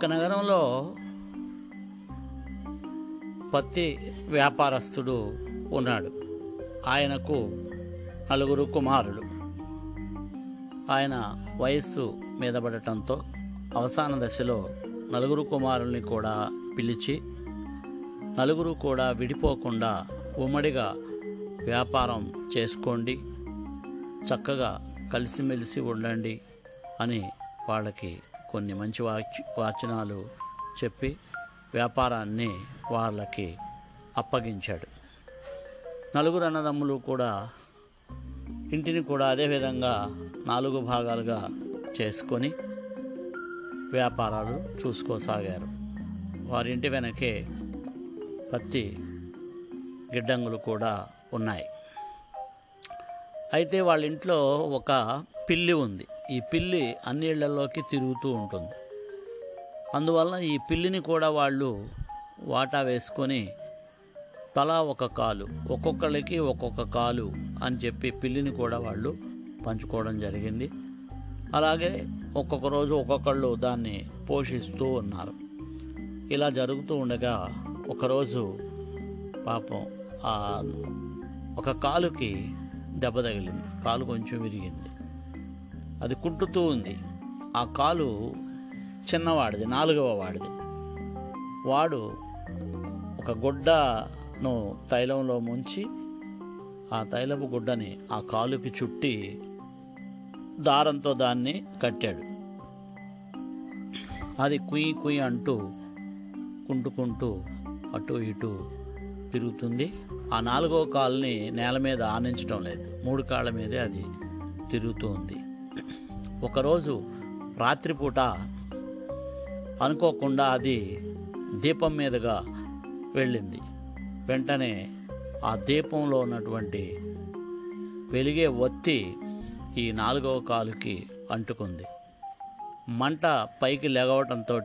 ఒక నగరంలో పత్తి వ్యాపారస్తుడు ఉన్నాడు. ఆయనకు నలుగురు కుమారులు. ఆయన వయస్సు మీద పడటంతో అవసాన దశలో నలుగురు కుమారుల్ని కూడా పిలిచి నలుగురు కూడా విడిపోకుండా ఉమ్మడిగా వ్యాపారం చేసుకోండి చక్కగా కలిసిమెలిసి ఉండండి అని వాళ్ళకి కొన్ని మంచి వాచ్ వాచనాలు చెప్పి వ్యాపారాన్ని వాళ్ళకి అప్పగించాడు. నలుగురు అన్నదమ్ములు కూడా ఇంటిని కూడా అదేవిధంగా నాలుగు భాగాలుగా చేసుకొని వ్యాపారాలు చూసుకోసాగారు. వారింటి వెనకే పత్తి గిడ్డంగులు కూడా ఉన్నాయి. అయితే వాళ్ళ ఇంట్లో ఒక పిల్లి ఉంది. ఈ పిల్లి అన్నీళ్ళలోకి తిరుగుతూ ఉంటుంది. అందువలన ఈ పిల్లిని కూడా వాళ్ళు వాటా వేసుకొని తలా ఒక కాలు ఒక్కొక్కళ్ళకి ఒక్కొక్క కాలు అని చెప్పి పిల్లిని కూడా వాళ్ళు పంచుకోవడం జరిగింది. అలాగే ఒక్కొక్క రోజు ఒక్కొక్కళ్ళు దాన్ని పోషిస్తూ ఉన్నారు. ఇలా జరుగుతూ ఉండగా ఒకరోజు పాపం ఆ ఒక కాలుకి దెబ్బ తగిలింది. కాలు కొంచెం విరిగింది. అది కుంటుతూ ఉంది. ఆ కాలు చిన్నవాడిది నాలుగవ వాడిది. వాడు ఒక గుడ్డను తైలంలో ముంచి ఆ తైలపు గుడ్డని ఆ కాలుకి చుట్టి దారంతో దాన్ని కట్టాడు. అది కుయ్యి కుయ్యి అంటూ కుంటుకుంటూ అటు ఇటు తిరుగుతుంది. ఆ నాలుగో కాల్ని నేల మీద ఆనించడం లేదు. మూడు కాళ్ళ మీదే అది తిరుగుతూ ఉంది. ఒకరోజు రాత్రిపూట అనుకోకుండా అది దీపం మీదుగా వెళ్ళింది. వెంటనే ఆ దీపంలో ఉన్నటువంటి వెలిగే ఒత్తి ఈ నాలుగవ కాలుకి అంటుకుంది. మంట పైకి లెగవటంతో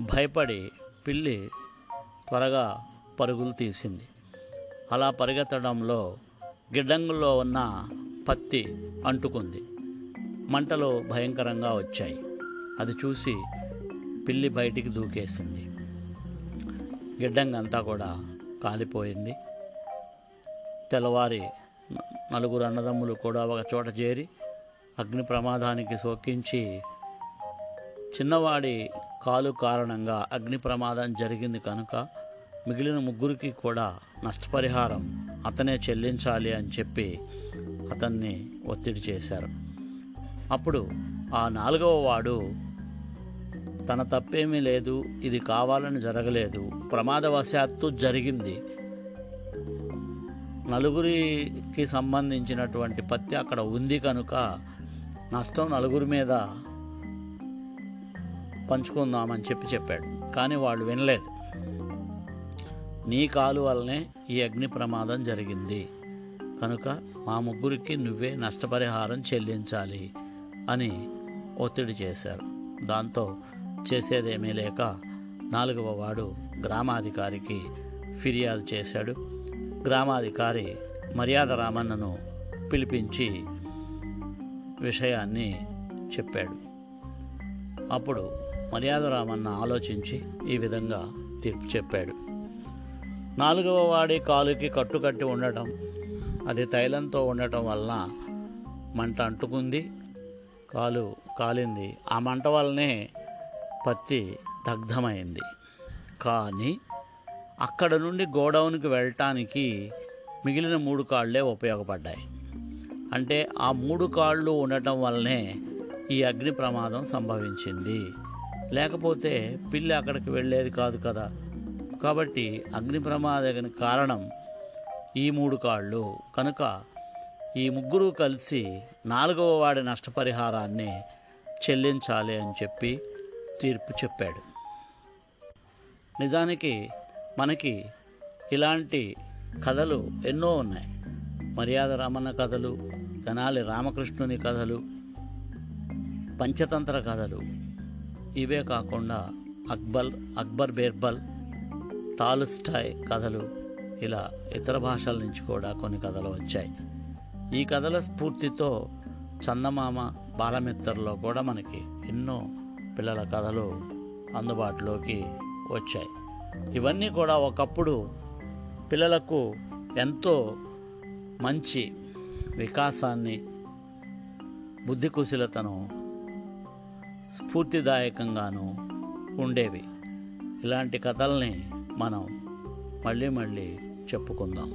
భయపడి పిల్లి త్వరగా పరుగులు తీసింది. అలా పరిగెత్తడంలో గిడ్డంగుల్లో ఉన్న పత్తి అంటుకుంది. మంటలు భయంకరంగా వచ్చాయి. అది చూసి పిల్లి బయటికి దూకేసింది. గిడ్డంగంతా కూడా కాలిపోయింది. తెల్లవారి నలుగురు అన్నదమ్ములు కూడా ఒక చోట చేరి అగ్ని ప్రమాదానికి సోకించి చిన్నవాడి కాలు కారణంగా అగ్ని ప్రమాదం జరిగింది కనుక మిగిలిన ముగ్గురికి కూడా నష్టపరిహారం అతనే చెల్లించాలి అని చెప్పి అతన్ని ఒత్తిడి చేశారు. అప్పుడు ఆ నాలుగవ వాడు తన తప్పేమీ లేదు ఇది కావాలని జరగలేదు ప్రమాదవశాత్తు జరిగింది. నలుగురికి సంబంధించినటువంటి పత్తి అక్కడ ఉంది కనుక నష్టం నలుగురి మీద పంచుకుందామని చెప్పి చెప్పాడు. కానీ వాళ్ళు వినలేదు. నీ కాలు వల్లనే ఈ అగ్ని ప్రమాదం జరిగింది. కనుక మా ముగ్గురికి నువ్వే నష్టపరిహారం చెల్లించాలి అని ఒత్తిడి చేశారు. దాంతో చేసేదేమీ లేక నాలుగవ వాడు గ్రామాధికారికి ఫిర్యాదు చేశాడు. గ్రామాధికారి మర్యాద రామన్నను పిలిపించి విషయాన్ని చెప్పాడు. అప్పుడు మర్యాద రామన్న ఆలోచించి ఈ విధంగా తీర్పు చెప్పాడు. నాలుగవ వాడి కాలుకి కట్టుకట్టి ఉండటం అది తైలంతో ఉండటం వలన మంట అంటుకుంది కాలు కాలింది. ఆ మంట వల్లనే పత్తి దగ్ధమైంది. కానీ అక్కడ నుండి గోడౌన్కి వెళ్ళటానికి మిగిలిన మూడు కాళ్ళే ఉపయోగపడ్డాయి. అంటే ఆ మూడు కాళ్ళు ఉండటం వల్లనే ఈ అగ్ని ప్రమాదం సంభవించింది. లేకపోతే పిల్లి అక్కడికి వెళ్ళేది కాదు కదా. కాబట్టి అగ్ని ప్రమాదానికి కారణం ఈ మూడు కాళ్ళు. కనుక ఈ ముగ్గురు కలిసి నాలుగవ వాడి నష్టపరిహారాన్ని చెల్లించాలి అని చెప్పి తీర్పు చెప్పాడు. నిజానికి మనకి ఇలాంటి కథలు ఎన్నో ఉన్నాయి. మర్యాద రామన్న కథలు తెనాలి రామకృష్ణుని కథలు పంచతంత్ర కథలు. ఇవే కాకుండా అక్బల్ అక్బర్ బీర్బల్ టాలుస్టాయ్ కథలు ఇలా ఇతర భాషల నుంచి కూడా కొన్ని కథలు వచ్చాయి. ఈ కథల స్ఫూర్తితో చందమామ బాలమిత్రలో కూడా మనకి ఎన్నో పిల్లల కథలు అందుబాటులోకి వచ్చాయి. ఇవన్నీ కూడా ఒకప్పుడు పిల్లలకు ఎంతో మంచి వికాసాన్ని బుద్ధి కుశలతను స్ఫూర్తిదాయకంగాను ఉండేవి. ఇలాంటి కథల్ని మనం మళ్ళీ మళ్ళీ చెప్పుకుందాం.